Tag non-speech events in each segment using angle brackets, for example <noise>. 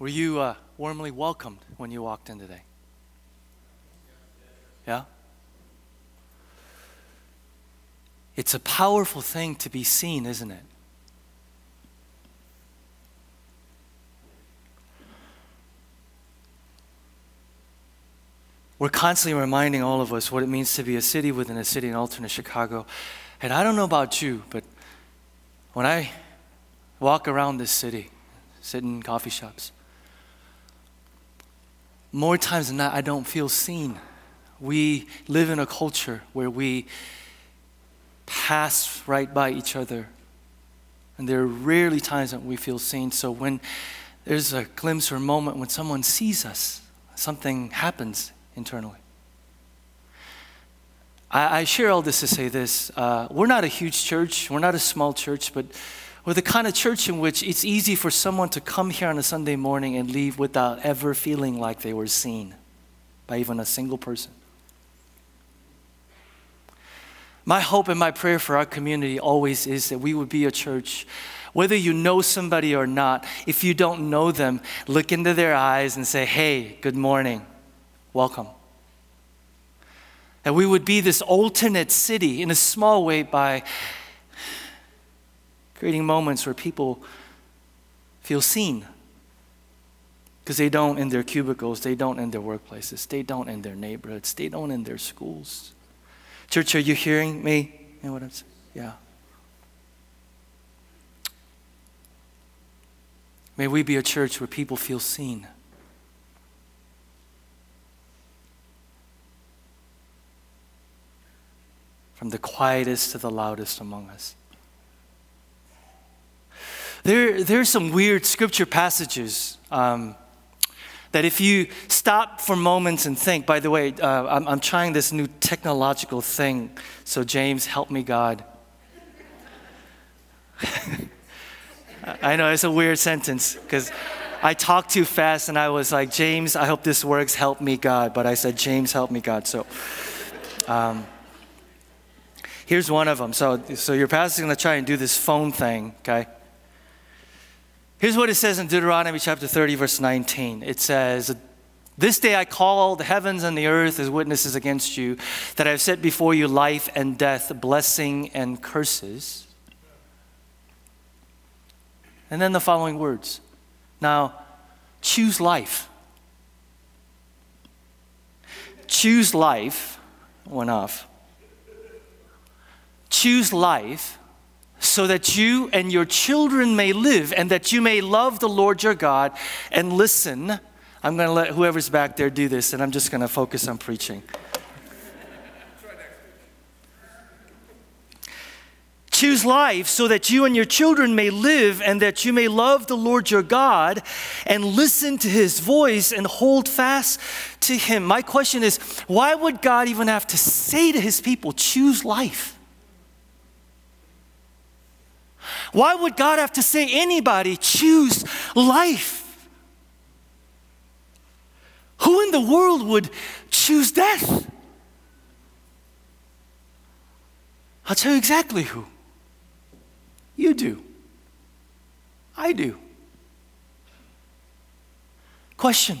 Were you uh, warmly welcomed when you walked in today? Yeah? It's a powerful thing to be seen, isn't it? We're constantly reminding all of us what it means to be a city within a city in alternate Chicago. And I don't know about you, but when I walk around this city, sit in coffee shops, more times than not, I don't feel seen. We live in a culture where we pass right by each other. And there are rarely times that we feel seen. So when there's a glimpse or a moment when someone sees us, something happens internally. I, I share all this to say this. Uh, we're not a huge church, we're not a small church, but we're the kind of church in which it's easy for someone to come here on a Sunday morning and leave without ever feeling like they were seen by even a single person. My hope and my prayer for our community always is that we would be a church, whether you know somebody or not, if you don't know them, look into their eyes and say, hey, good morning welcome. That we would be this alternate city in a small way by creating moments where people feel seen. Because they don't in their cubicles, they don't in their workplaces, they don't in their neighborhoods, they don't in their schools. Church, are you hearing me? You know what I'm saying? Yeah. May we be a church where people feel seen. from the quietest to the loudest among us. There, there are some weird scripture passages um, that if you stop for moments and think, by the way, uh, I'm, I'm trying this new technological thing, so James, help me, God. <laughs> I know it's a weird sentence because I talked too fast and I was like, James, I hope this works, help me, God. But I said, James, help me, God. So, um, Here's one of them. So, so your pastor's going to try and do this phone thing, okay? Here's what it says in Deuteronomy chapter 30, verse 19. It says, This day I call the heavens and the earth as witnesses against you, that I have set before you life and death, blessing and curses. And then the following words Now, choose life. Choose life, one off choose life so that you and your children may live and that you may love the Lord your God and listen. I'm going to let whoever's back there do this, and I'm just going to focus on preaching. Choose life so that you and your children may live and that you may love the Lord your God and listen to his voice and hold fast to him. My question is why would God even have to say to his people, choose life? Why would God have to say anybody choose life? Who in the world would choose death? I'll tell you exactly who. You do. I do. Question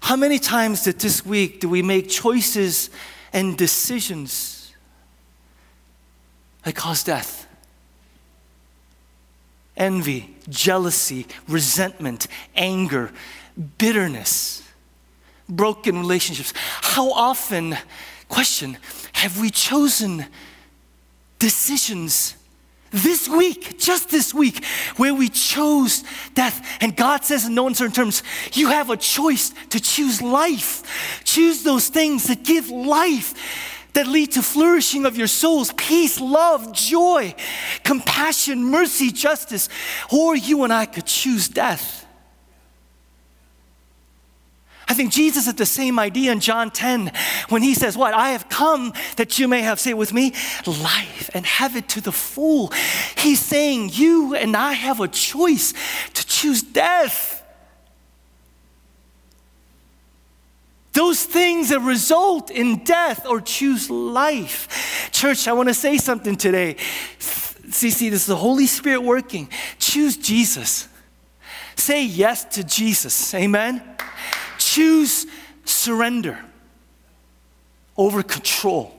How many times did this week do we make choices and decisions that cause death? Envy, jealousy, resentment, anger, bitterness, broken relationships. How often, question, have we chosen decisions this week, just this week, where we chose death. And God says in no uncertain terms, you have a choice to choose life. Choose those things that give life that lead to flourishing of your souls, peace, love, joy, compassion, mercy, justice, or you and I could choose death. I think Jesus had the same idea in John 10 when he says, What? I have come that you may have, say with me, life and have it to the full. He's saying, You and I have a choice to choose death. Those things that result in death or choose life. Church, I want to say something today. See, see, this is the Holy Spirit working. Choose Jesus. Say yes to Jesus. Amen. Choose surrender over control.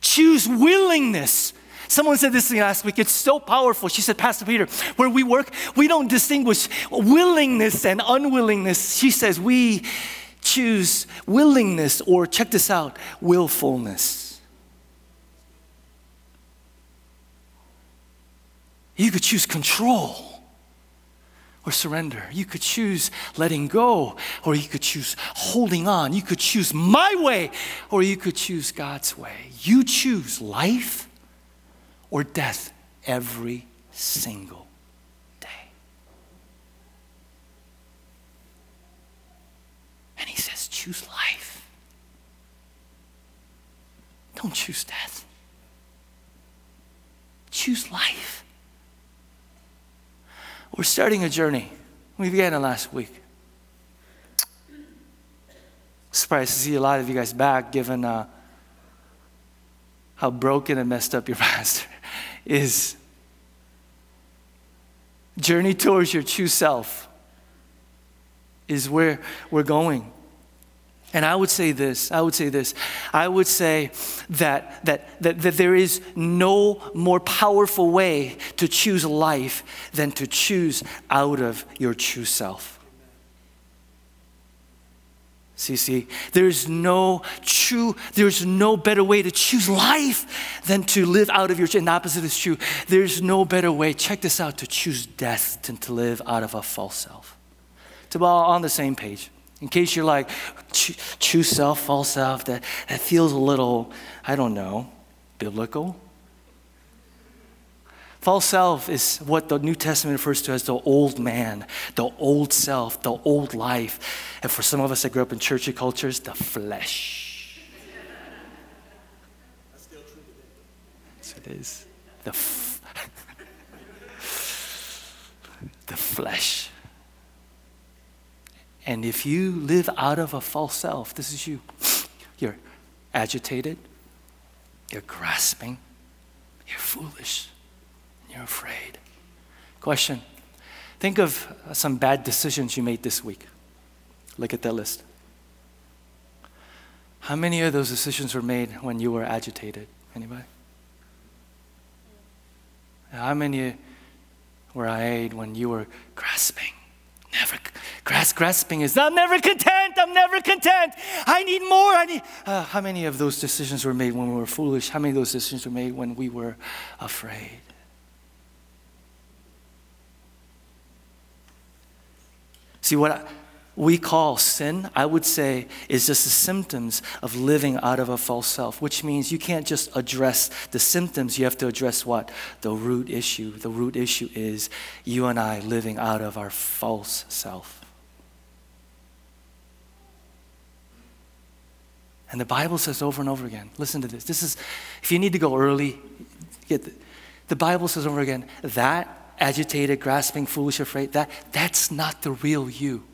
Choose willingness. Someone said this thing last week. It's so powerful. She said, Pastor Peter, where we work, we don't distinguish willingness and unwillingness. She says, we choose willingness, or check this out, willfulness. You could choose control or surrender. You could choose letting go, or you could choose holding on. You could choose my way, or you could choose God's way. You choose life or death every single day. And He says, choose life. Don't choose death. Choose life. We're starting a journey. We began it last week. Surprised to see a lot of you guys back, given uh, how broken and messed up your <laughs> pastor is. Journey towards your true self is where we're going. And I would say this, I would say this. I would say that, that, that, that there is no more powerful way to choose life than to choose out of your true self. See, see, there's no true, there's no better way to choose life than to live out of your, and the opposite is true. There's no better way, check this out, to choose death than to live out of a false self. To be all on the same page. In case you're like, true self, false self, that, that feels a little, I don't know, biblical. False self is what the New Testament refers to as the old man, the old self, the old life. And for some of us that grew up in churchy cultures, the flesh. That's still true today. Yes, it is. The, f- <laughs> the flesh. And if you live out of a false self, this is you. You're agitated, you're grasping, you're foolish, you're afraid. Question Think of some bad decisions you made this week. Look at that list. How many of those decisions were made when you were agitated? Anybody? How many were I made when you were grasping? Never, grasp, grasping is, I'm never content, I'm never content. I need more. I need. Uh, how many of those decisions were made when we were foolish? How many of those decisions were made when we were afraid? See, what I, we call sin, I would say, is just the symptoms of living out of a false self, which means you can't just address the symptoms, you have to address what? The root issue. The root issue is you and I living out of our false self. And the Bible says over and over again, listen to this. This is, if you need to go early, get the, the Bible says over again, that agitated, grasping, foolish, afraid, that, that's not the real you.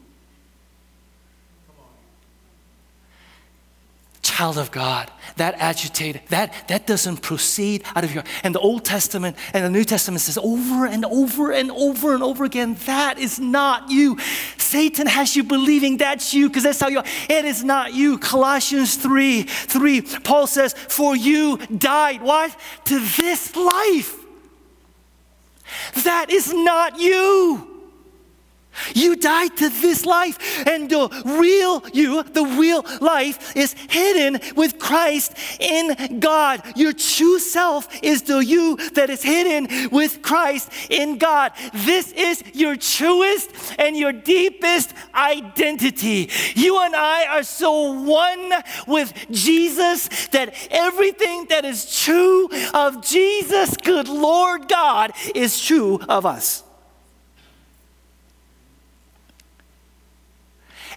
Child of God, that agitated, that, that doesn't proceed out of your. And the Old Testament and the New Testament says over and over and over and over again, that is not you. Satan has you believing that's you because that's how you are. It is not you. Colossians 3 3, Paul says, For you died, what? To this life. That is not you. You died to this life, and the real you, the real life, is hidden with Christ in God. Your true self is the you that is hidden with Christ in God. This is your truest and your deepest identity. You and I are so one with Jesus that everything that is true of Jesus, good Lord God, is true of us.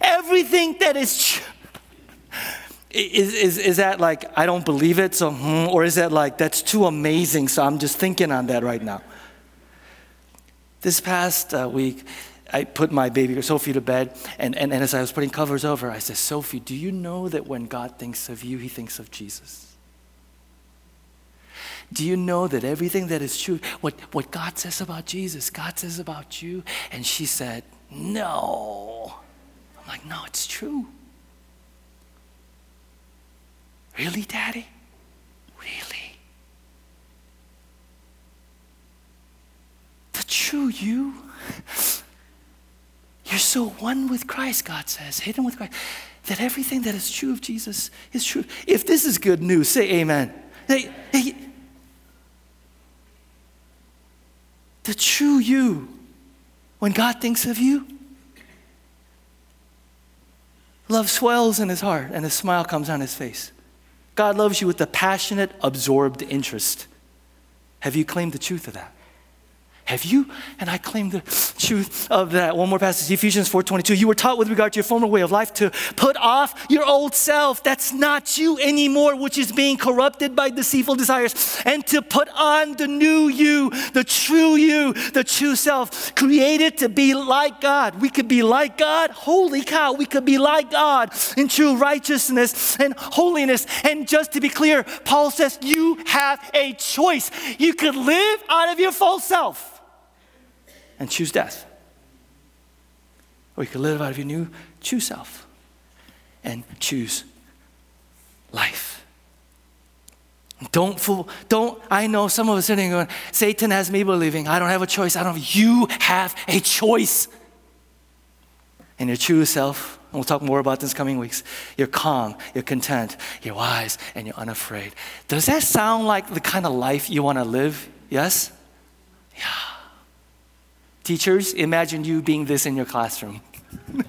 Everything that is. Is, is, is that like, I don't believe it, so, hmm, or is that like, that's too amazing, so I'm just thinking on that right now? This past uh, week, I put my baby Sophie to bed, and, and, and as I was putting covers over, I said, Sophie, do you know that when God thinks of you, he thinks of Jesus? Do you know that everything that is true, what, what God says about Jesus, God says about you? And she said, No. Like, No, it's true. Really, Daddy? Really? The true you? You're so one with Christ, God says, hidden with Christ, that everything that is true of Jesus is true. If this is good news, say amen. Hey, hey, the true you, when God thinks of you, love swells in his heart and a smile comes on his face. God loves you with a passionate, absorbed interest. Have you claimed the truth of that? Have you? And I claim the truth of that. One more passage, Ephesians 4:22. You were taught with regard to your former way of life to put off your old self. That's not you anymore, which is being corrupted by deceitful desires, and to put on the new you, the true you, the true self, created to be like God. We could be like God. Holy cow, we could be like God in true righteousness and holiness. And just to be clear, Paul says you have a choice. You could live out of your false self and choose death. Or you could live out of your new true self and choose life. Don't fool, don't, I know some of us sitting going, Satan has me believing I don't have a choice. I don't, you have a choice. And your true self, and we'll talk more about this coming weeks, you're calm, you're content, you're wise, and you're unafraid. Does that sound like the kind of life you want to live? Yes? Yeah. Teachers, imagine you being this in your classroom. <laughs>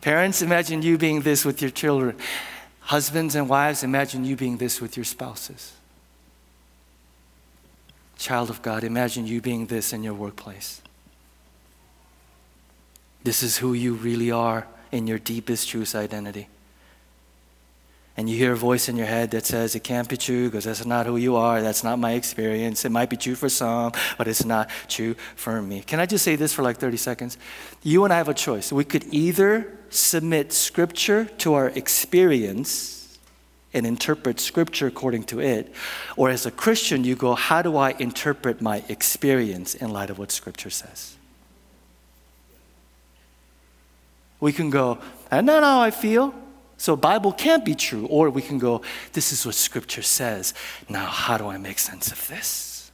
Parents, imagine you being this with your children. Husbands and wives, imagine you being this with your spouses. Child of God, imagine you being this in your workplace. This is who you really are in your deepest, truest identity and you hear a voice in your head that says it can't be true because that's not who you are, that's not my experience. It might be true for some, but it's not true for me. Can I just say this for like 30 seconds? You and I have a choice. We could either submit scripture to our experience and interpret scripture according to it, or as a Christian, you go, how do I interpret my experience in light of what scripture says? We can go, not how I feel. So Bible can't be true. Or we can go, this is what scripture says. Now how do I make sense of this?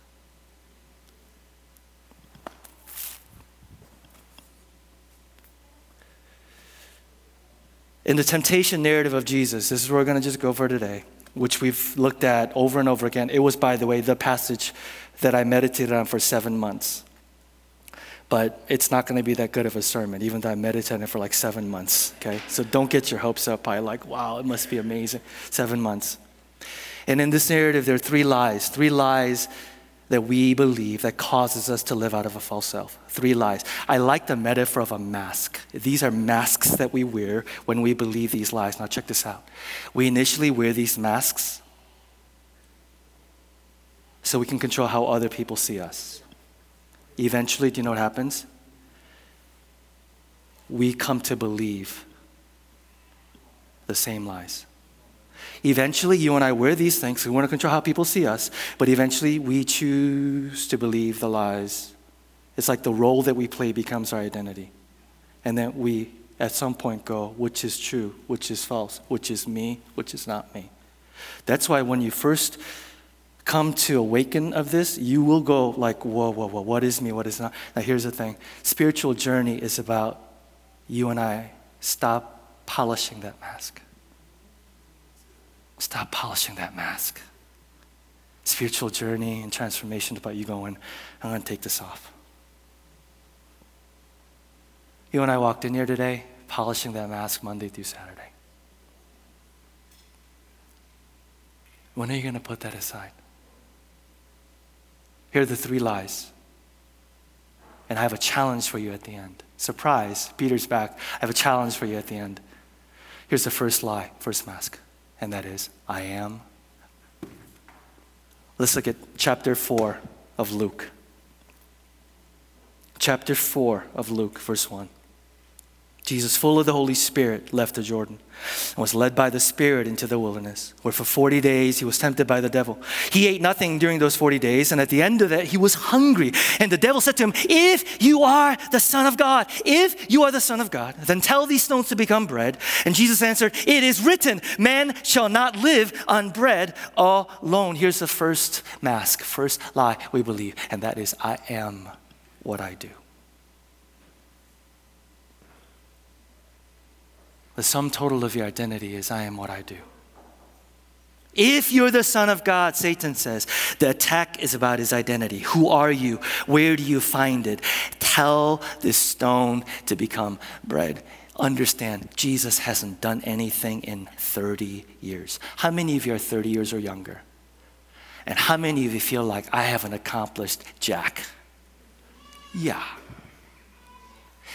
In the temptation narrative of Jesus, this is where we're going to just go for today, which we've looked at over and over again. It was, by the way, the passage that I meditated on for seven months but it's not going to be that good of a sermon, even though I meditated for like seven months, okay? So don't get your hopes up by like, wow, it must be amazing. Seven months. And in this narrative, there are three lies, three lies that we believe that causes us to live out of a false self. Three lies. I like the metaphor of a mask. These are masks that we wear when we believe these lies. Now, check this out. We initially wear these masks so we can control how other people see us. Eventually, do you know what happens? We come to believe the same lies. Eventually, you and I wear these things. We want to control how people see us, but eventually, we choose to believe the lies. It's like the role that we play becomes our identity. And then we, at some point, go, which is true, which is false, which is me, which is not me. That's why when you first come to awaken of this, you will go like, whoa, whoa, whoa, what is me, what is not? Now, here's the thing spiritual journey is about you and I stop polishing that mask. Stop polishing that mask. Spiritual journey and transformation is about you going, I'm going to take this off. You and I walked in here today polishing that mask Monday through Saturday. When are you going to put that aside? Here are the three lies. And I have a challenge for you at the end. Surprise, Peter's back. I have a challenge for you at the end. Here's the first lie, first mask, and that is I am. Let's look at chapter 4 of Luke. Chapter 4 of Luke, verse 1. Jesus, full of the Holy Spirit, left the Jordan and was led by the Spirit into the wilderness, where for 40 days he was tempted by the devil. He ate nothing during those 40 days, and at the end of it, he was hungry. And the devil said to him, If you are the Son of God, if you are the Son of God, then tell these stones to become bread. And Jesus answered, It is written, Man shall not live on bread alone. Here's the first mask, first lie we believe, and that is, I am what I do. The sum total of your identity is I am what I do. If you're the Son of God, Satan says, the attack is about his identity. Who are you? Where do you find it? Tell this stone to become bread. Understand, Jesus hasn't done anything in 30 years. How many of you are 30 years or younger? And how many of you feel like I haven't accomplished Jack? Yeah.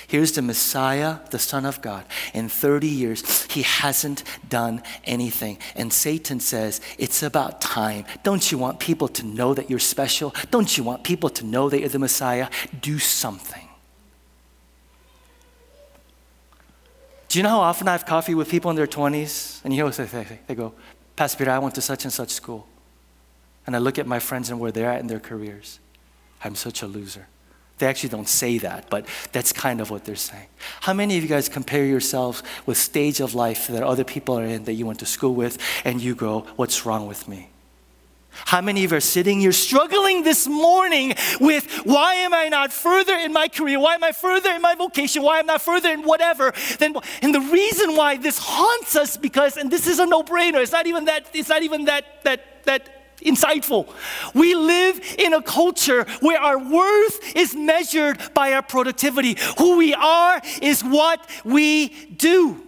Here's the Messiah, the Son of God. In 30 years, he hasn't done anything. And Satan says, It's about time. Don't you want people to know that you're special? Don't you want people to know that you're the Messiah? Do something. Do you know how often I have coffee with people in their 20s? And you know what they say? They go, Pastor Peter, I went to such and such school. And I look at my friends and where they're at in their careers. I'm such a loser. They actually don't say that, but that's kind of what they're saying. How many of you guys compare yourselves with stage of life that other people are in that you went to school with and you go, what's wrong with me? How many of you are sitting here struggling this morning with why am I not further in my career? Why am I further in my vocation? Why am I not further in whatever? Then, and the reason why this haunts us because, and this is a no-brainer. It's not even that. It's not even that that that insightful. We live in a culture where our worth is measured by our productivity. Who we are is what we do.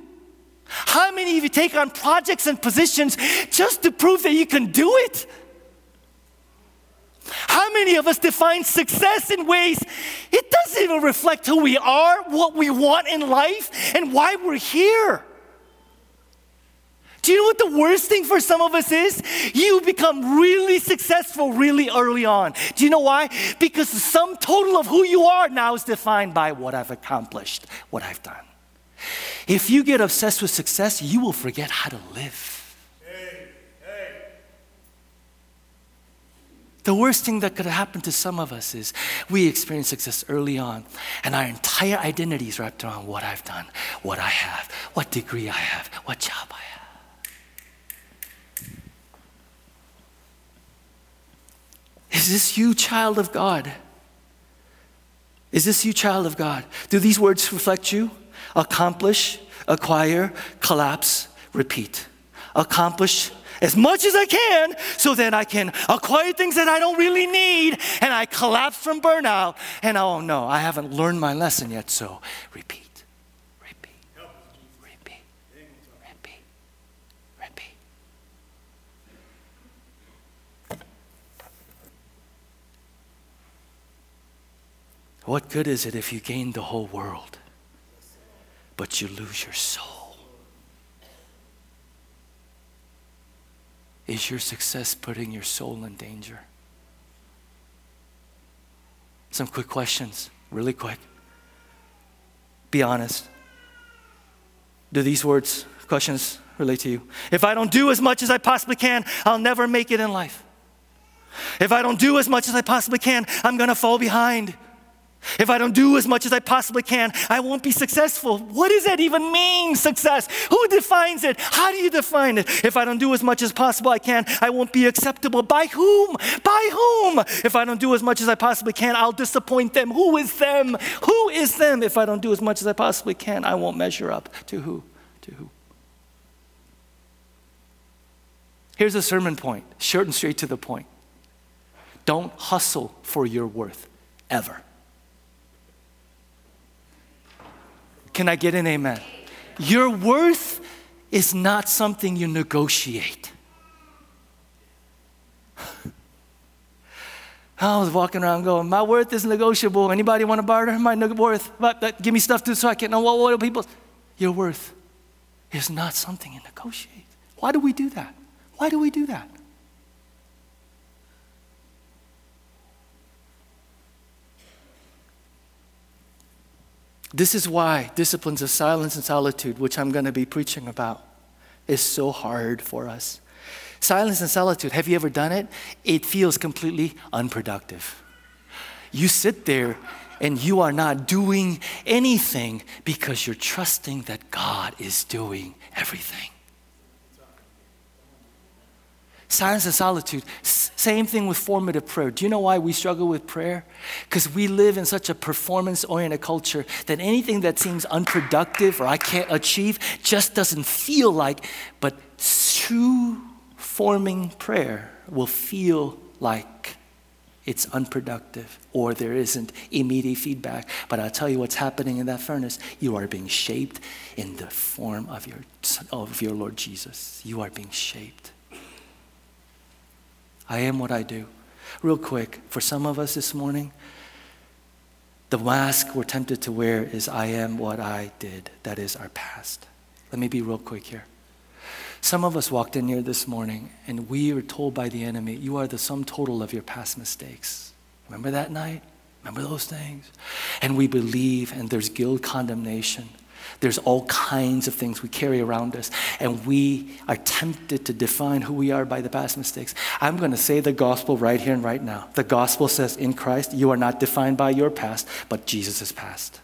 How many of you take on projects and positions just to prove that you can do it? How many of us define success in ways it doesn't even reflect who we are, what we want in life, and why we're here? Do you know what the worst thing for some of us is? You become really successful really early on. Do you know why? Because the sum total of who you are now is defined by what I've accomplished, what I've done. If you get obsessed with success, you will forget how to live. The worst thing that could happen to some of us is we experience success early on, and our entire identity is wrapped around what I've done, what I have, what degree I have, what job I have. Is this you, child of God? Is this you, child of God? Do these words reflect you? Accomplish, acquire, collapse, repeat. Accomplish as much as I can so that I can acquire things that I don't really need and I collapse from burnout and oh no, I haven't learned my lesson yet, so repeat. What good is it if you gain the whole world, but you lose your soul? Is your success putting your soul in danger? Some quick questions, really quick. Be honest. Do these words, questions, relate to you? If I don't do as much as I possibly can, I'll never make it in life. If I don't do as much as I possibly can, I'm going to fall behind. If I don't do as much as I possibly can, I won't be successful. What does that even mean, success? Who defines it? How do you define it? If I don't do as much as possible I can, I won't be acceptable. By whom? By whom? If I don't do as much as I possibly can, I'll disappoint them. Who is them? Who is them? If I don't do as much as I possibly can, I won't measure up. To who? To who? Here's a sermon point, short and straight to the point. Don't hustle for your worth, ever. Can I get an amen? Your worth is not something you negotiate. <laughs> I was walking around going, my worth is negotiable. Anybody want to barter my worth? Give me stuff too, so I can know what, what people. Your worth is not something you negotiate. Why do we do that? Why do we do that? This is why disciplines of silence and solitude, which I'm going to be preaching about, is so hard for us. Silence and solitude, have you ever done it? It feels completely unproductive. You sit there and you are not doing anything because you're trusting that God is doing everything. Silence and solitude. Same thing with formative prayer. Do you know why we struggle with prayer? Because we live in such a performance oriented culture that anything that seems unproductive or I can't achieve just doesn't feel like, but true forming prayer will feel like it's unproductive or there isn't immediate feedback. But I'll tell you what's happening in that furnace. You are being shaped in the form of your, of your Lord Jesus. You are being shaped. I am what I do. Real quick, for some of us this morning, the mask we're tempted to wear is I am what I did. That is our past. Let me be real quick here. Some of us walked in here this morning and we were told by the enemy, You are the sum total of your past mistakes. Remember that night? Remember those things? And we believe, and there's guilt condemnation. There's all kinds of things we carry around us, and we are tempted to define who we are by the past mistakes. I'm going to say the gospel right here and right now. The gospel says in Christ, you are not defined by your past, but Jesus' past.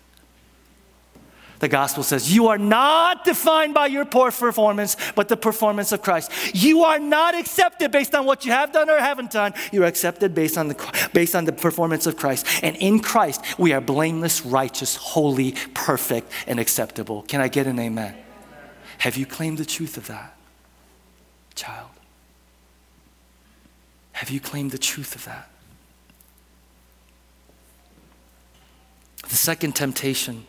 The gospel says you are not defined by your poor performance, but the performance of Christ. You are not accepted based on what you have done or haven't done. You're accepted based on the, based on the performance of Christ. And in Christ, we are blameless, righteous, holy, perfect, and acceptable. Can I get an amen? Have you claimed the truth of that, child? Have you claimed the truth of that? The second temptation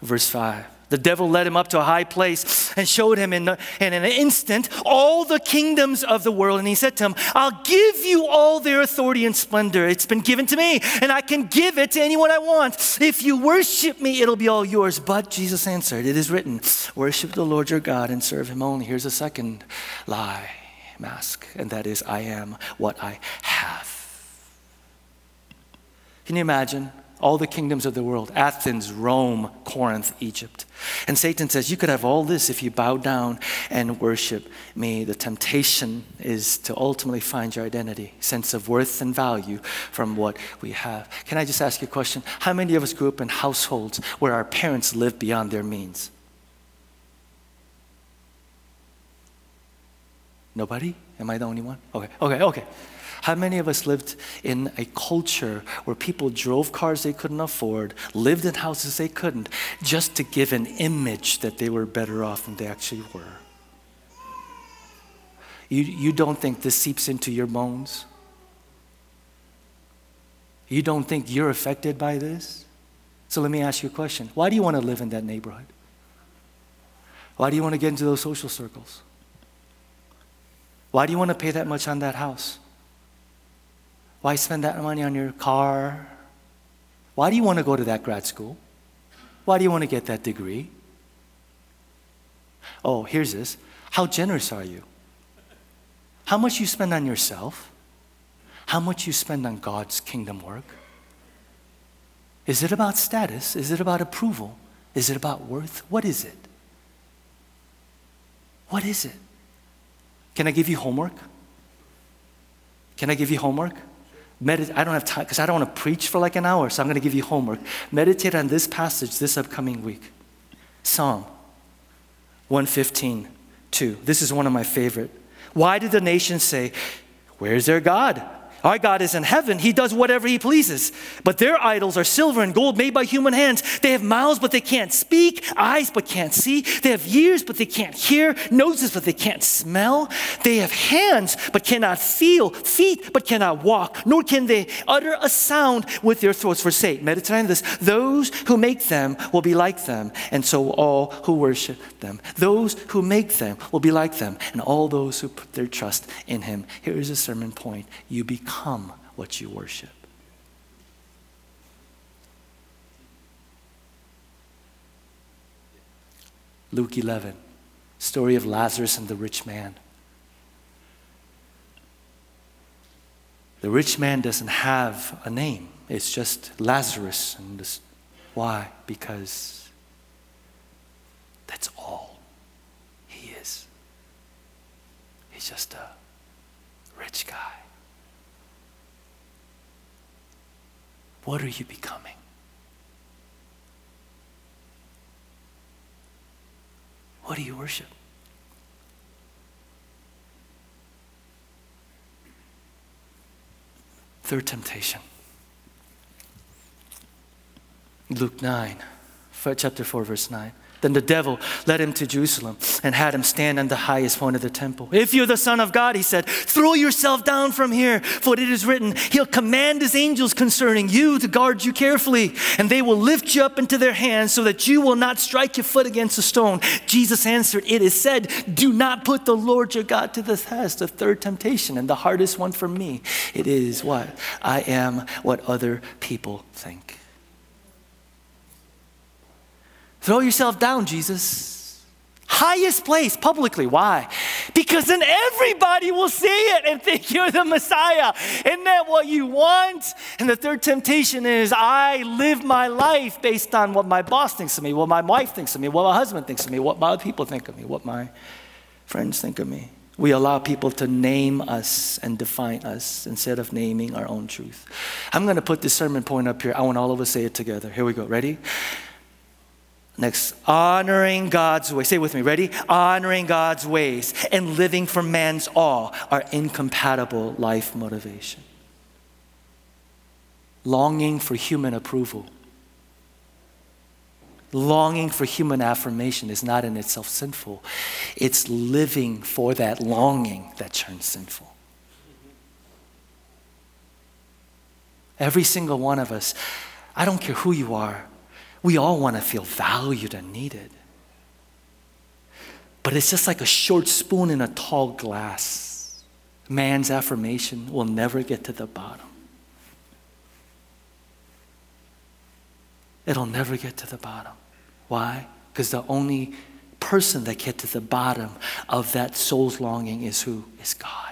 Verse 5. The devil led him up to a high place and showed him in, the, in an instant all the kingdoms of the world. And he said to him, I'll give you all their authority and splendor. It's been given to me, and I can give it to anyone I want. If you worship me, it'll be all yours. But Jesus answered, It is written, Worship the Lord your God and serve him only. Here's a second lie mask, and that is, I am what I have. Can you imagine? All the kingdoms of the world Athens, Rome, Corinth, Egypt. And Satan says, You could have all this if you bow down and worship me. The temptation is to ultimately find your identity, sense of worth and value from what we have. Can I just ask you a question? How many of us grew up in households where our parents lived beyond their means? Nobody? Am I the only one? Okay, okay, okay. How many of us lived in a culture where people drove cars they couldn't afford, lived in houses they couldn't, just to give an image that they were better off than they actually were? You, you don't think this seeps into your bones? You don't think you're affected by this? So let me ask you a question. Why do you want to live in that neighborhood? Why do you want to get into those social circles? Why do you want to pay that much on that house? Why spend that money on your car? Why do you want to go to that grad school? Why do you want to get that degree? Oh, here's this. How generous are you? How much you spend on yourself? How much you spend on God's kingdom work? Is it about status? Is it about approval? Is it about worth? What is it? What is it? Can I give you homework? Can I give you homework? Medit- I don't have time because I don't want to preach for like an hour, so I'm going to give you homework. Meditate on this passage this upcoming week. Psalm 115, 2. This is one of my favorite. Why did the nations say, Where's their God? Our God is in heaven. He does whatever He pleases. But their idols are silver and gold made by human hands. They have mouths, but they can't speak, eyes, but can't see. They have ears, but they can't hear, noses, but they can't smell. They have hands, but cannot feel, feet, but cannot walk, nor can they utter a sound with their throats. For sake, meditate on this. Those who make them will be like them, and so all who worship them. Those who make them will be like them, and all those who put their trust in Him. Here is a sermon point. You become become what you worship. Luke 11, story of Lazarus and the rich man. The rich man doesn't have a name, it's just Lazarus. And this, Why? Because that's all he is. He's just a rich guy. What are you becoming? What do you worship? Third temptation. Luke 9, chapter 4, verse 9. Then the devil led him to Jerusalem and had him stand on the highest point of the temple. If you're the Son of God, he said, throw yourself down from here, for it is written, He'll command His angels concerning you to guard you carefully, and they will lift you up into their hands so that you will not strike your foot against a stone. Jesus answered, It is said, Do not put the Lord your God to the test. The third temptation, and the hardest one for me, it is what? I am what other people think. Throw yourself down, Jesus. Highest place publicly. Why? Because then everybody will see it and think <laughs> you're the Messiah. Isn't that what you want? And the third temptation is I live my life based on what my boss thinks of me, what my wife thinks of me, what my husband thinks of me, what my other people think of me, what my friends think of me. We allow people to name us and define us instead of naming our own truth. I'm going to put this sermon point up here. I want all of us to say it together. Here we go. Ready? Next, honoring God's way. Say with me, ready? Honoring God's ways and living for man's awe are incompatible life motivation. Longing for human approval, longing for human affirmation is not in itself sinful. It's living for that longing that turns sinful. Every single one of us, I don't care who you are, we all want to feel valued and needed. But it's just like a short spoon in a tall glass. Man's affirmation will never get to the bottom. It'll never get to the bottom. Why? Because the only person that gets to the bottom of that soul's longing is who? Is God.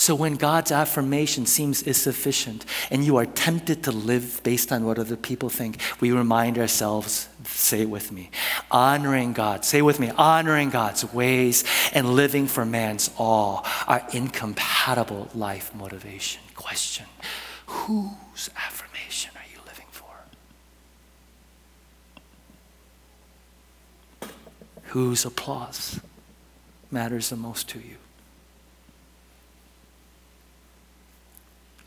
So when God's affirmation seems insufficient and you are tempted to live based on what other people think, we remind ourselves, say it with me, honoring God, say with me, honoring God's ways and living for man's awe are incompatible life motivation. Question Whose affirmation are you living for? Whose applause matters the most to you?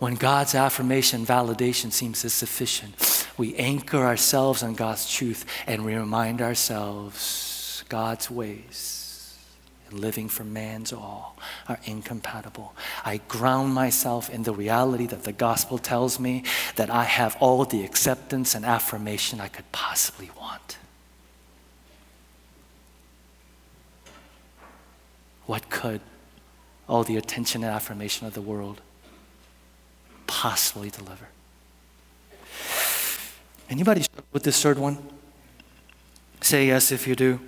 When God's affirmation, and validation seems insufficient, we anchor ourselves on God's truth and we remind ourselves God's ways and living for man's all are incompatible. I ground myself in the reality that the gospel tells me that I have all the acceptance and affirmation I could possibly want. What could all the attention and affirmation of the world possibly deliver. Anybody with this third one? Say yes if you do.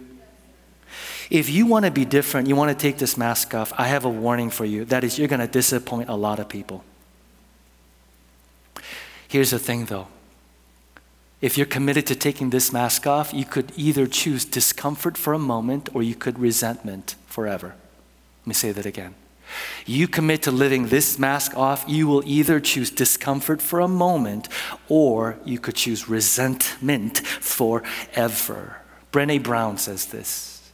If you want to be different, you want to take this mask off, I have a warning for you. That is, you're going to disappoint a lot of people. Here's the thing though if you're committed to taking this mask off, you could either choose discomfort for a moment or you could resentment forever. Let me say that again. You commit to living this mask off, you will either choose discomfort for a moment or you could choose resentment forever. Brene Brown says this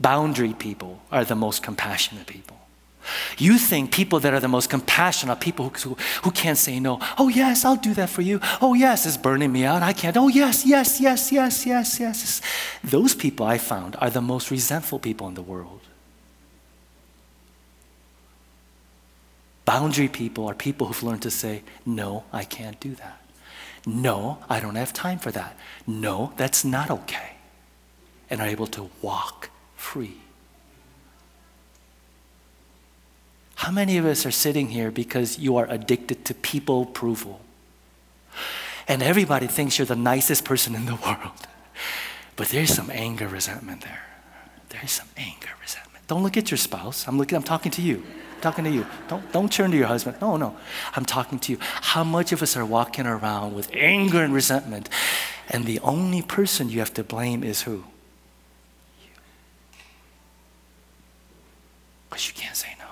boundary people are the most compassionate people. You think people that are the most compassionate are people who, who can't say no. Oh, yes, I'll do that for you. Oh, yes, it's burning me out. I can't. Oh, yes, yes, yes, yes, yes, yes. Those people I found are the most resentful people in the world. Boundary people are people who've learned to say, No, I can't do that. No, I don't have time for that. No, that's not okay. And are able to walk free. How many of us are sitting here because you are addicted to people approval? And everybody thinks you're the nicest person in the world. But there's some anger, resentment there. There's some anger, resentment. Don't look at your spouse. I'm looking, I'm talking to you. Talking to you. Don't, don't turn to your husband. No, no. I'm talking to you. How much of us are walking around with anger and resentment, and the only person you have to blame is who? You. Because you can't say no.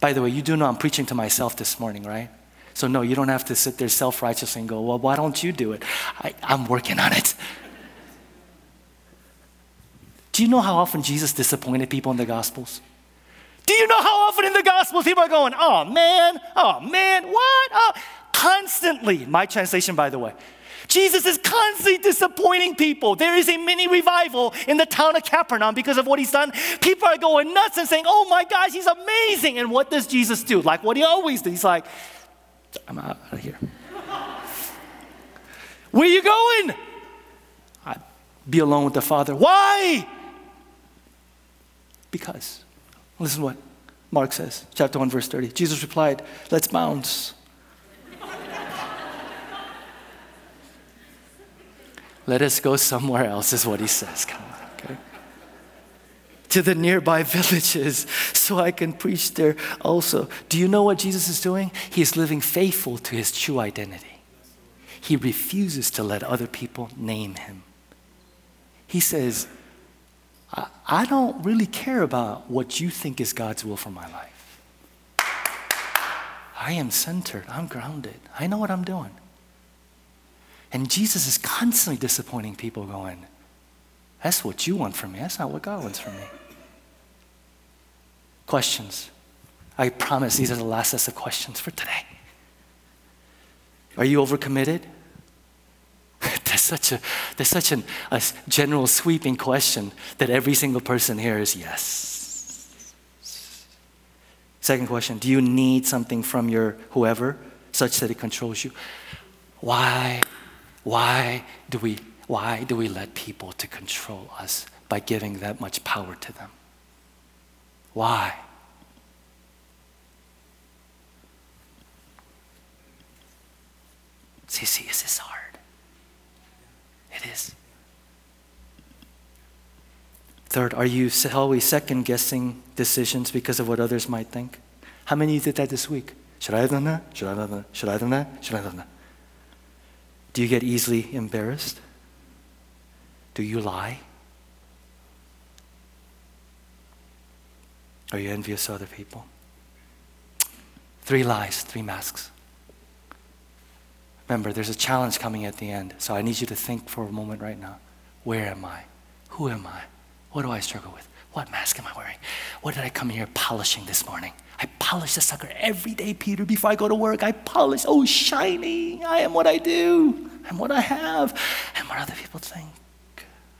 By the way, you do know I'm preaching to myself this morning, right? So, no, you don't have to sit there self righteous and go, well, why don't you do it? I, I'm working on it. Do you know how often Jesus disappointed people in the Gospels? Do you know how often in the Gospels people are going, oh man, oh man, what? Oh, constantly. My translation, by the way. Jesus is constantly disappointing people. There is a mini revival in the town of Capernaum because of what he's done. People are going nuts and saying, Oh my gosh, he's amazing. And what does Jesus do? Like what he always does. He's like, I'm out of here. <laughs> Where are you going? I'd be alone with the Father. Why? Because. Listen what Mark says, chapter 1, verse 30. Jesus replied, Let's bounce. Let us go somewhere else, is what he says. Come on, okay? To the nearby <laughs> villages so I can preach there also. Do you know what Jesus is doing? He is living faithful to his true identity. He refuses to let other people name him. He says, I, don't really care about what you think is God's will for my life. I am centered, I'm grounded, I know what I'm doing. And Jesus is constantly disappointing people, going, That's what you want from me. That's not what God wants from me. Questions. I promise these are the last set of questions for today. Are you overcommitted? Such a there's such an, a general sweeping question that every single person here is yes. Second question: Do you need something from your whoever such that it controls you? Why why do we, why do we let people to control us by giving that much power to them? Why? See, is? It is. Third, are you always second guessing decisions because of what others might think? How many of you did that this week? Should I have done that? Should I have done that? Should I have done that? Should I have done that? Do you get easily embarrassed? Do you lie? Are you envious of other people? Three lies, three masks. Remember, there's a challenge coming at the end, so I need you to think for a moment right now. Where am I? Who am I? What do I struggle with? What mask am I wearing? What did I come here polishing this morning? I polish the sucker every day, Peter, before I go to work. I polish. Oh, shiny. I am what I do. I'm what I have. And what other people think.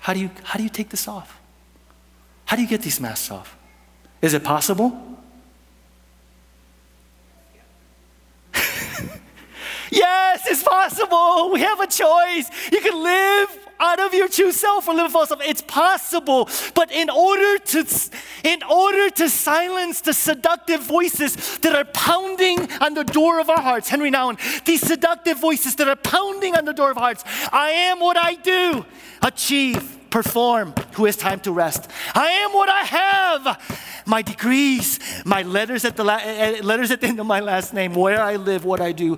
How do you, how do you take this off? How do you get these masks off? Is it possible? Yes, it's possible. We have a choice. You can live out of your true self or live false self. It's possible. But in order to in order to silence the seductive voices that are pounding on the door of our hearts, Henry Nouwen, these seductive voices that are pounding on the door of our hearts, I am what I do, achieve perform, who has time to rest. I am what I have. My degrees, my letters at the la- eh, eh, letters at the end of my last name, where I live, what I do.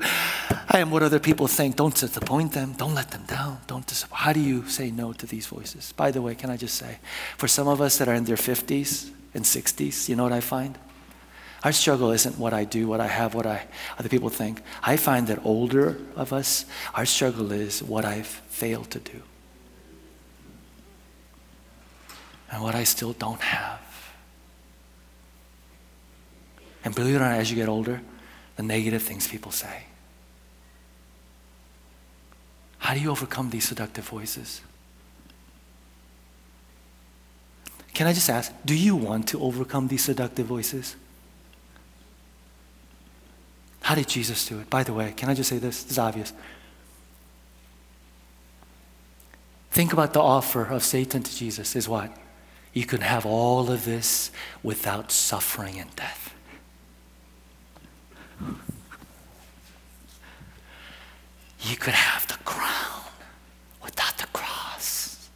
I am what other people think. Don't disappoint them. Don't let them down. Don't. How do you say no to these voices? By the way, can I just say, for some of us that are in their 50s and 60s, you know what I find? Our struggle isn't what I do, what I have, what I other people think. I find that older of us, our struggle is what I've failed to do. And what I still don't have. And believe it or not, as you get older, the negative things people say. How do you overcome these seductive voices? Can I just ask, do you want to overcome these seductive voices? How did Jesus do it? By the way, can I just say this? This is obvious. Think about the offer of Satan to Jesus is what? You can have all of this without suffering and death. You could have the crown without the cross.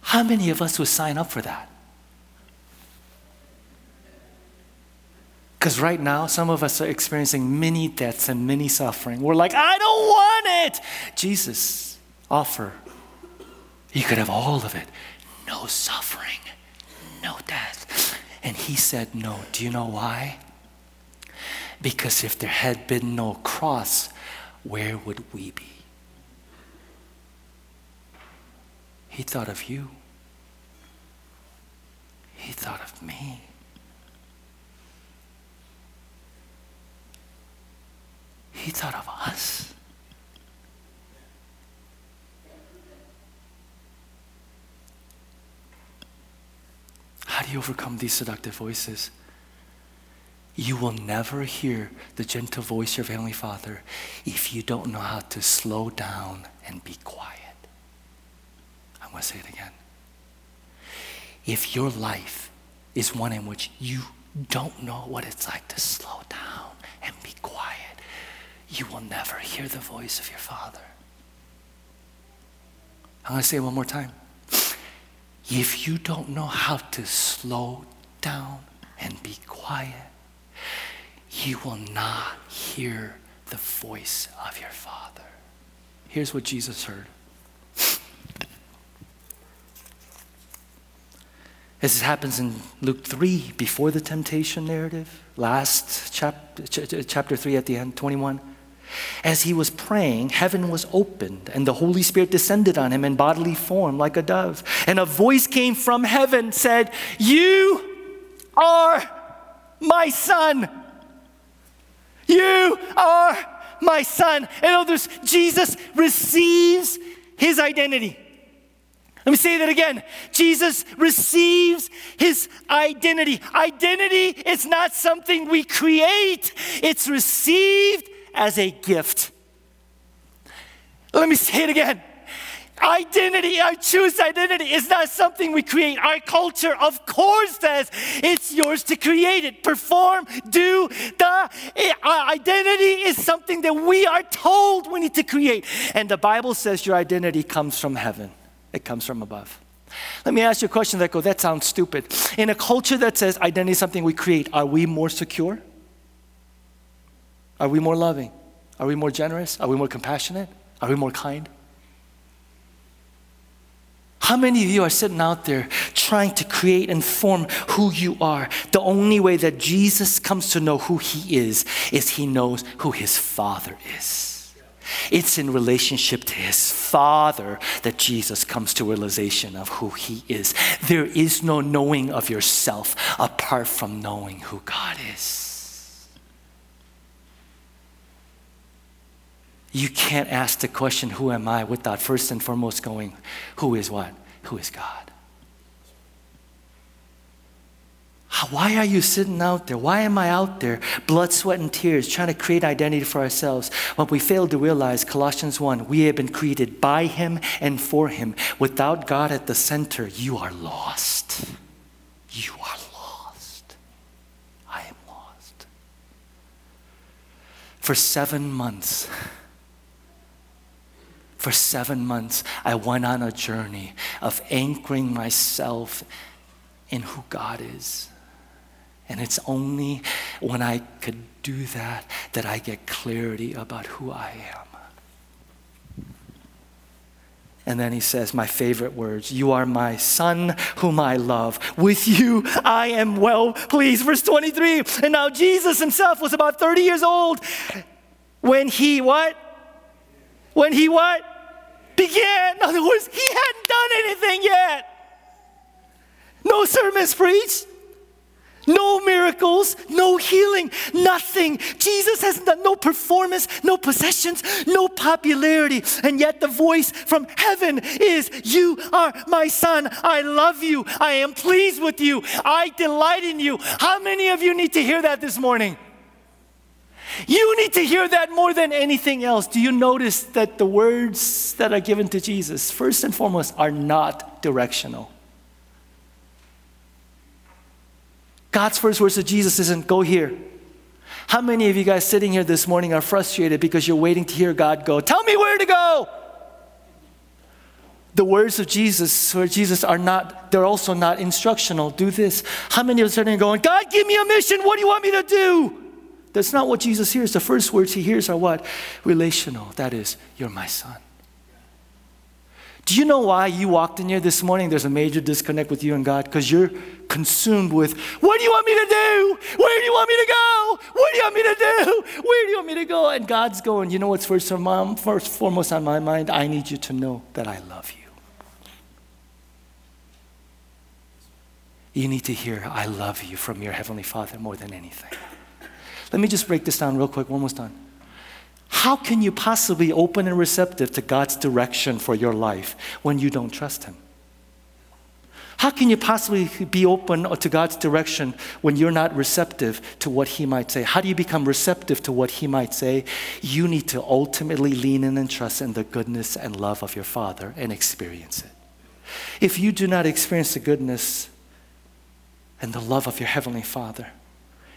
How many of us would sign up for that? Because right now, some of us are experiencing many deaths and many suffering. We're like, I don't want it. Jesus, offer. You could have all of it. No suffering, no death. And he said, No. Do you know why? Because if there had been no cross, where would we be? He thought of you. He thought of me. He thought of us. How do you overcome these seductive voices? You will never hear the gentle voice of your Heavenly Father if you don't know how to slow down and be quiet. I'm going to say it again. If your life is one in which you don't know what it's like to slow down and be quiet, you will never hear the voice of your Father. I'm going to say it one more time. If you don't know how to slow down and be quiet, you will not hear the voice of your Father. Here's what Jesus heard. This happens in Luke 3 before the temptation narrative, last chapter, chapter 3 at the end, 21. As he was praying, heaven was opened, and the Holy Spirit descended on him in bodily form like a dove. And a voice came from heaven, said, You are my son. You are my son. In others, Jesus receives his identity. Let me say that again. Jesus receives his identity. Identity is not something we create, it's received as a gift. Let me say it again. Identity, I choose identity, is not something we create. Our culture, of course, says it's yours to create it, perform, do. The eh, identity is something that we are told we need to create. And the Bible says your identity comes from heaven, it comes from above. Let me ask you a question that goes, that sounds stupid. In a culture that says identity is something we create, are we more secure? Are we more loving? Are we more generous? Are we more compassionate? Are we more kind? How many of you are sitting out there trying to create and form who you are? The only way that Jesus comes to know who he is is he knows who his Father is. It's in relationship to his Father that Jesus comes to realization of who he is. There is no knowing of yourself apart from knowing who God is. You can't ask the question, Who am I? without first and foremost going, Who is what? Who is God? Why are you sitting out there? Why am I out there, blood, sweat, and tears, trying to create identity for ourselves when we fail to realize Colossians 1 we have been created by Him and for Him. Without God at the center, you are lost. You are lost. I am lost. For seven months, for seven months, I went on a journey of anchoring myself in who God is. And it's only when I could do that that I get clarity about who I am. And then he says, My favorite words, You are my son whom I love. With you I am well pleased. Verse 23. And now Jesus himself was about 30 years old when he what? When he what? Began. In other words, he hadn't done anything yet. No sermons preached, no miracles, no healing, nothing. Jesus hasn't done no performance, no possessions, no popularity. And yet the voice from heaven is, You are my son. I love you. I am pleased with you. I delight in you. How many of you need to hear that this morning? You need to hear that more than anything else. Do you notice that the words that are given to Jesus, first and foremost, are not directional? God's first words to Jesus isn't go here. How many of you guys sitting here this morning are frustrated because you're waiting to hear God go, Tell me where to go? The words of Jesus, where Jesus, are not, they're also not instructional. Do this. How many of us are going, God, give me a mission. What do you want me to do? That's not what Jesus hears. The first words he hears are what? Relational. That is, you're my son. Do you know why you walked in here this morning? There's a major disconnect with you and God because you're consumed with, what do you want me to do? Where do you want me to go? What do you want me to do? Where do you want me to go? And God's going, you know what's first, first foremost on my mind? I need you to know that I love you. You need to hear, I love you from your Heavenly Father more than anything. Let me just break this down real quick, almost done. How can you possibly open and receptive to God's direction for your life when you don't trust Him? How can you possibly be open to God's direction when you're not receptive to what He might say? How do you become receptive to what He might say? You need to ultimately lean in and trust in the goodness and love of your Father and experience it. If you do not experience the goodness and the love of your Heavenly Father,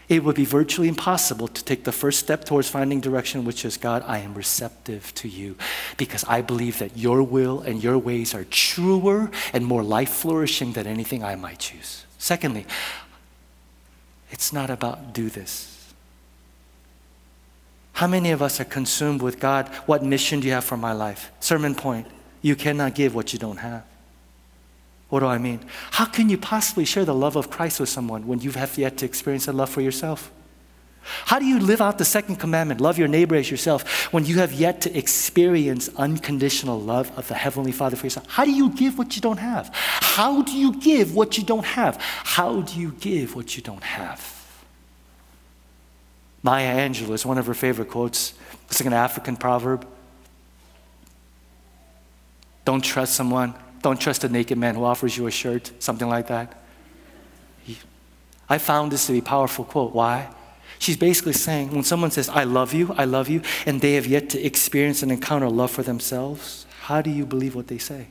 it would be virtually impossible to take the first step towards finding direction, which is God, I am receptive to you because I believe that your will and your ways are truer and more life flourishing than anything I might choose. Secondly, it's not about do this. How many of us are consumed with God? What mission do you have for my life? Sermon point you cannot give what you don't have. What do I mean? How can you possibly share the love of Christ with someone when you have yet to experience that love for yourself? How do you live out the second commandment, love your neighbor as yourself, when you have yet to experience unconditional love of the Heavenly Father for yourself? How do you give what you don't have? How do you give what you don't have? How do you give what you don't have? Maya Angelou is one of her favorite quotes. It's like an African proverb. Don't trust someone don't trust a naked man who offers you a shirt, something like that. I found this to be a powerful quote. Why? She's basically saying when someone says, I love you, I love you, and they have yet to experience and encounter love for themselves, how do you believe what they say?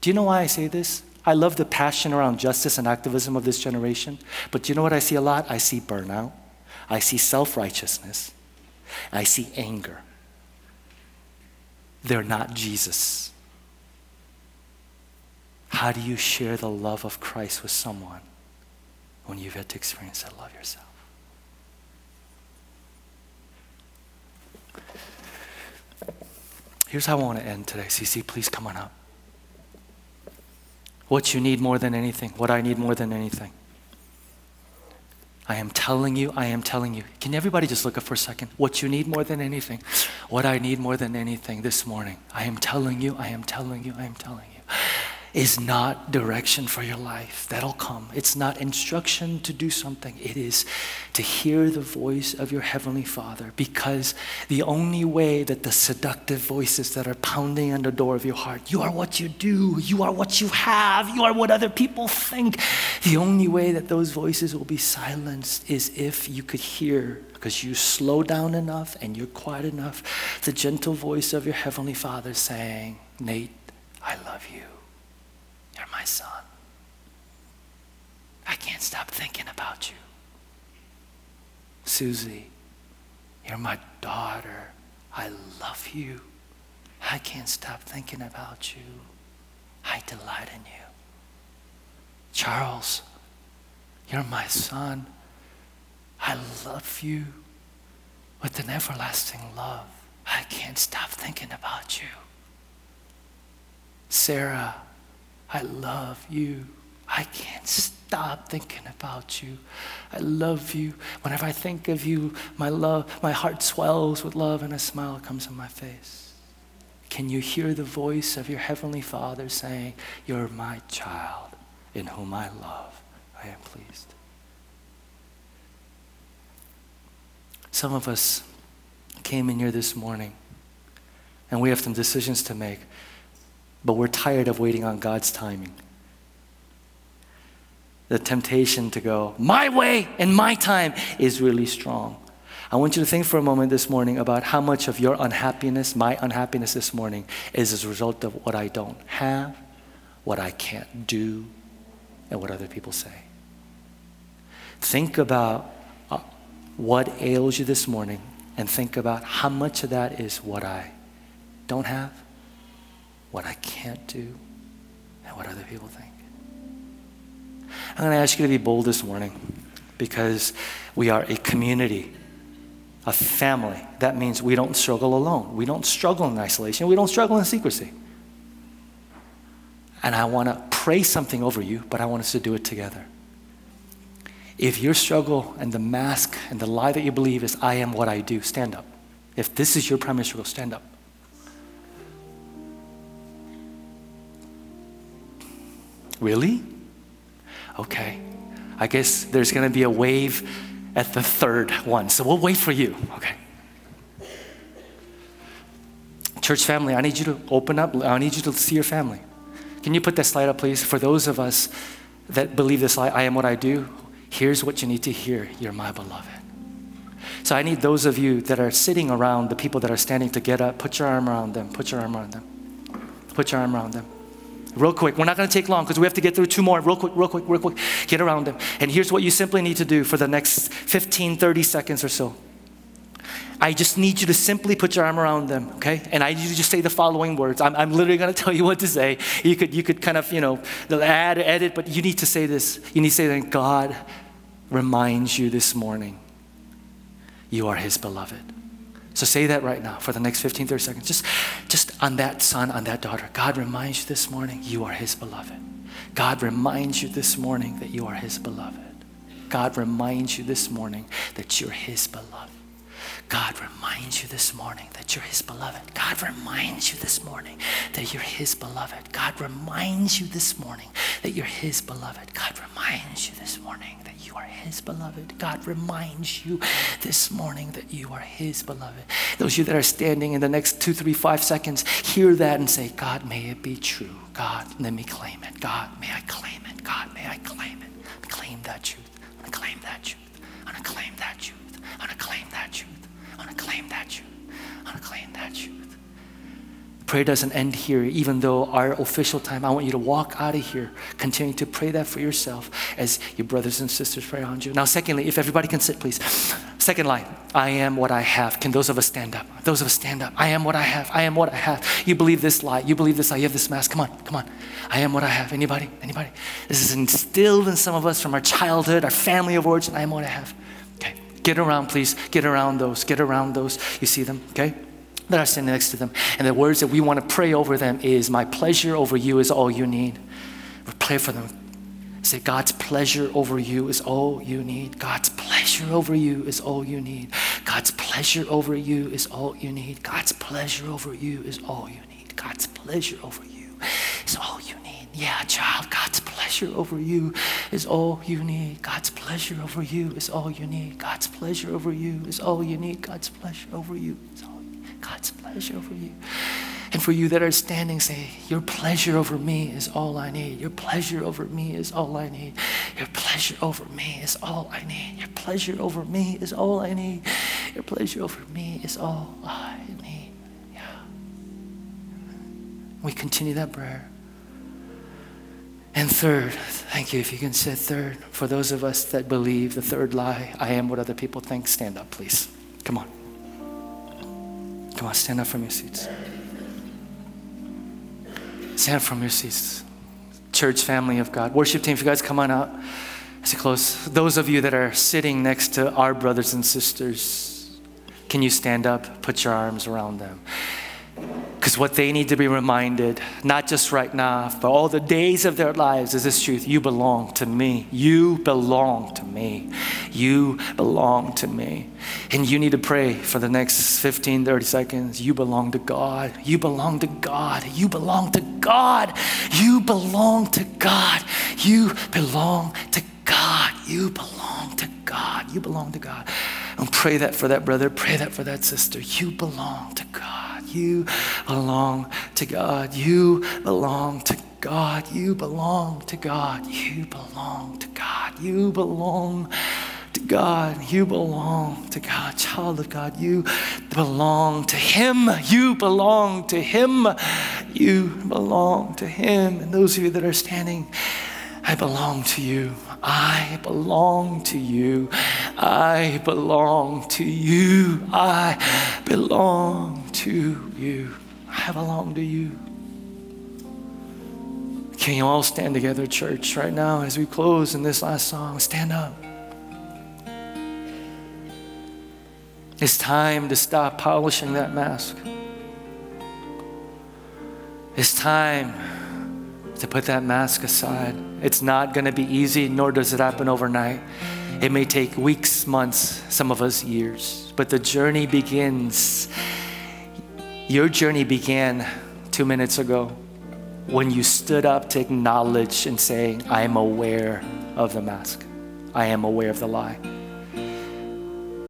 Do you know why I say this? I love the passion around justice and activism of this generation, but do you know what I see a lot? I see burnout, I see self righteousness, I see anger. They're not Jesus. How do you share the love of Christ with someone when you've had to experience that love yourself? Here's how I want to end today. CC, please come on up. What you need more than anything, what I need more than anything. I am telling you, I am telling you. Can everybody just look up for a second? What you need more than anything, what I need more than anything this morning. I am telling you, I am telling you, I am telling you is not direction for your life. That'll come. It's not instruction to do something. It is to hear the voice of your Heavenly Father because the only way that the seductive voices that are pounding on the door of your heart, you are what you do, you are what you have, you are what other people think, the only way that those voices will be silenced is if you could hear because you slow down enough and you're quiet enough, the gentle voice of your Heavenly Father saying, Nate, I love you. You're my son. I can't stop thinking about you. Susie, you're my daughter. I love you. I can't stop thinking about you. I delight in you. Charles, you're my son. I love you with an everlasting love. I can't stop thinking about you. Sarah, I love you. I can't stop thinking about you. I love you. Whenever I think of you, my love, my heart swells with love and a smile comes on my face. Can you hear the voice of your heavenly Father saying, "You're my child in whom I love. I am pleased." Some of us came in here this morning and we have some decisions to make but we're tired of waiting on God's timing. The temptation to go, my way and my time is really strong. I want you to think for a moment this morning about how much of your unhappiness, my unhappiness this morning, is as a result of what I don't have, what I can't do, and what other people say. Think about uh, what ails you this morning and think about how much of that is what I don't have what I can't do, and what other people think. I'm going to ask you to be bold this morning because we are a community, a family. That means we don't struggle alone. We don't struggle in isolation. We don't struggle in secrecy. And I want to pray something over you, but I want us to do it together. If your struggle and the mask and the lie that you believe is, I am what I do, stand up. If this is your primary struggle, stand up. Really? Okay. I guess there's going to be a wave at the third one. So we'll wait for you. Okay. Church family, I need you to open up. I need you to see your family. Can you put that slide up, please? For those of us that believe this lie, I am what I do, here's what you need to hear You're my beloved. So I need those of you that are sitting around the people that are standing to get up, put your arm around them, put your arm around them, put your arm around them. Real quick, we're not gonna take long because we have to get through two more. Real quick, real quick, real quick. Get around them. And here's what you simply need to do for the next 15, 30 seconds or so. I just need you to simply put your arm around them, okay? And I need you to just say the following words. I'm, I'm literally going <laughs> to tell you what to say. You could, you could kind of, you know, add, edit, but you need to say this. You need to say that God reminds you this morning you are his beloved. So say that right now for the next 15, 30 seconds. Just, just on that son, on that daughter. God reminds you this morning you are his beloved. God reminds you this morning that you are his beloved. God reminds you this morning that you're his beloved. God reminds you this morning that you're His beloved. God reminds you this morning that you're His beloved. God reminds you this morning that you're His beloved. God reminds you this morning that you are His beloved. God reminds you this morning that you are His beloved. Those of you that are standing in the next two, three, five seconds, hear that and say, God, may it be true. God, let me claim it. God, may I claim it. God, may I claim it. Claim that truth. To claim that truth. To claim that truth. To claim that truth. I want to claim that truth. I want to claim that truth. Prayer doesn't end here, even though our official time, I want you to walk out of here, continue to pray that for yourself as your brothers and sisters pray on you. Now, secondly, if everybody can sit, please. Second line, I am what I have. Can those of us stand up? Those of us stand up. I am what I have. I am what I have. You believe this lie. You believe this lie. You have this mask. Come on, come on. I am what I have. Anybody? Anybody? This is instilled in some of us from our childhood, our family of origin. I am what I have. Get around, please. Get around those. Get around those. You see them, okay? That are standing next to them. And the words that we want to pray over them is, My pleasure over you is all you need. We pray for them. Say, God's pleasure over you is all you need. God's pleasure over you is all you need. God's pleasure over you is all you need. God's pleasure over you is all you need. God's pleasure over you is all you need. Yeah, child, God's pleasure over you is all you need. God's pleasure over you is all you need. God's pleasure over you is all you need. God's pleasure over you is all you need. God's pleasure over you. And for you that are standing, say, Your pleasure over me is all I need. Your pleasure over me is all I need. Your pleasure over me is all I need. Your pleasure over me is all I need. Your pleasure over me is all I need. Yeah. We continue that prayer. And third, thank you. If you can say third, for those of us that believe the third lie, I am what other people think, stand up, please. Come on. Come on, stand up from your seats. Stand up from your seats. Church family of God. Worship team, if you guys come on out as you close. Those of you that are sitting next to our brothers and sisters, can you stand up, put your arms around them? Because what they need to be reminded, not just right now, but all the days of their lives, is this truth you belong to me. You belong to me. You belong to me. And you need to pray for the next 15, 30 seconds. You belong to God. You belong to God. You belong to God. You belong to God. You belong to God. You belong to God. You belong to God. And pray that for that brother. Pray that for that sister. You belong to God. You belong to God. You belong to God. You belong to God. You belong to God. You belong to God. You belong to God. Child of God, you belong to Him. You belong to Him. You belong to Him. And those of you that are standing, I belong to you. I belong to you. I belong to you. I belong to you. I belong to you. Can you all stand together, church, right now as we close in this last song? Stand up. It's time to stop polishing that mask. It's time to put that mask aside. It's not going to be easy, nor does it happen overnight. It may take weeks, months, some of us years, but the journey begins. Your journey began two minutes ago when you stood up to acknowledge and say, I am aware of the mask. I am aware of the lie.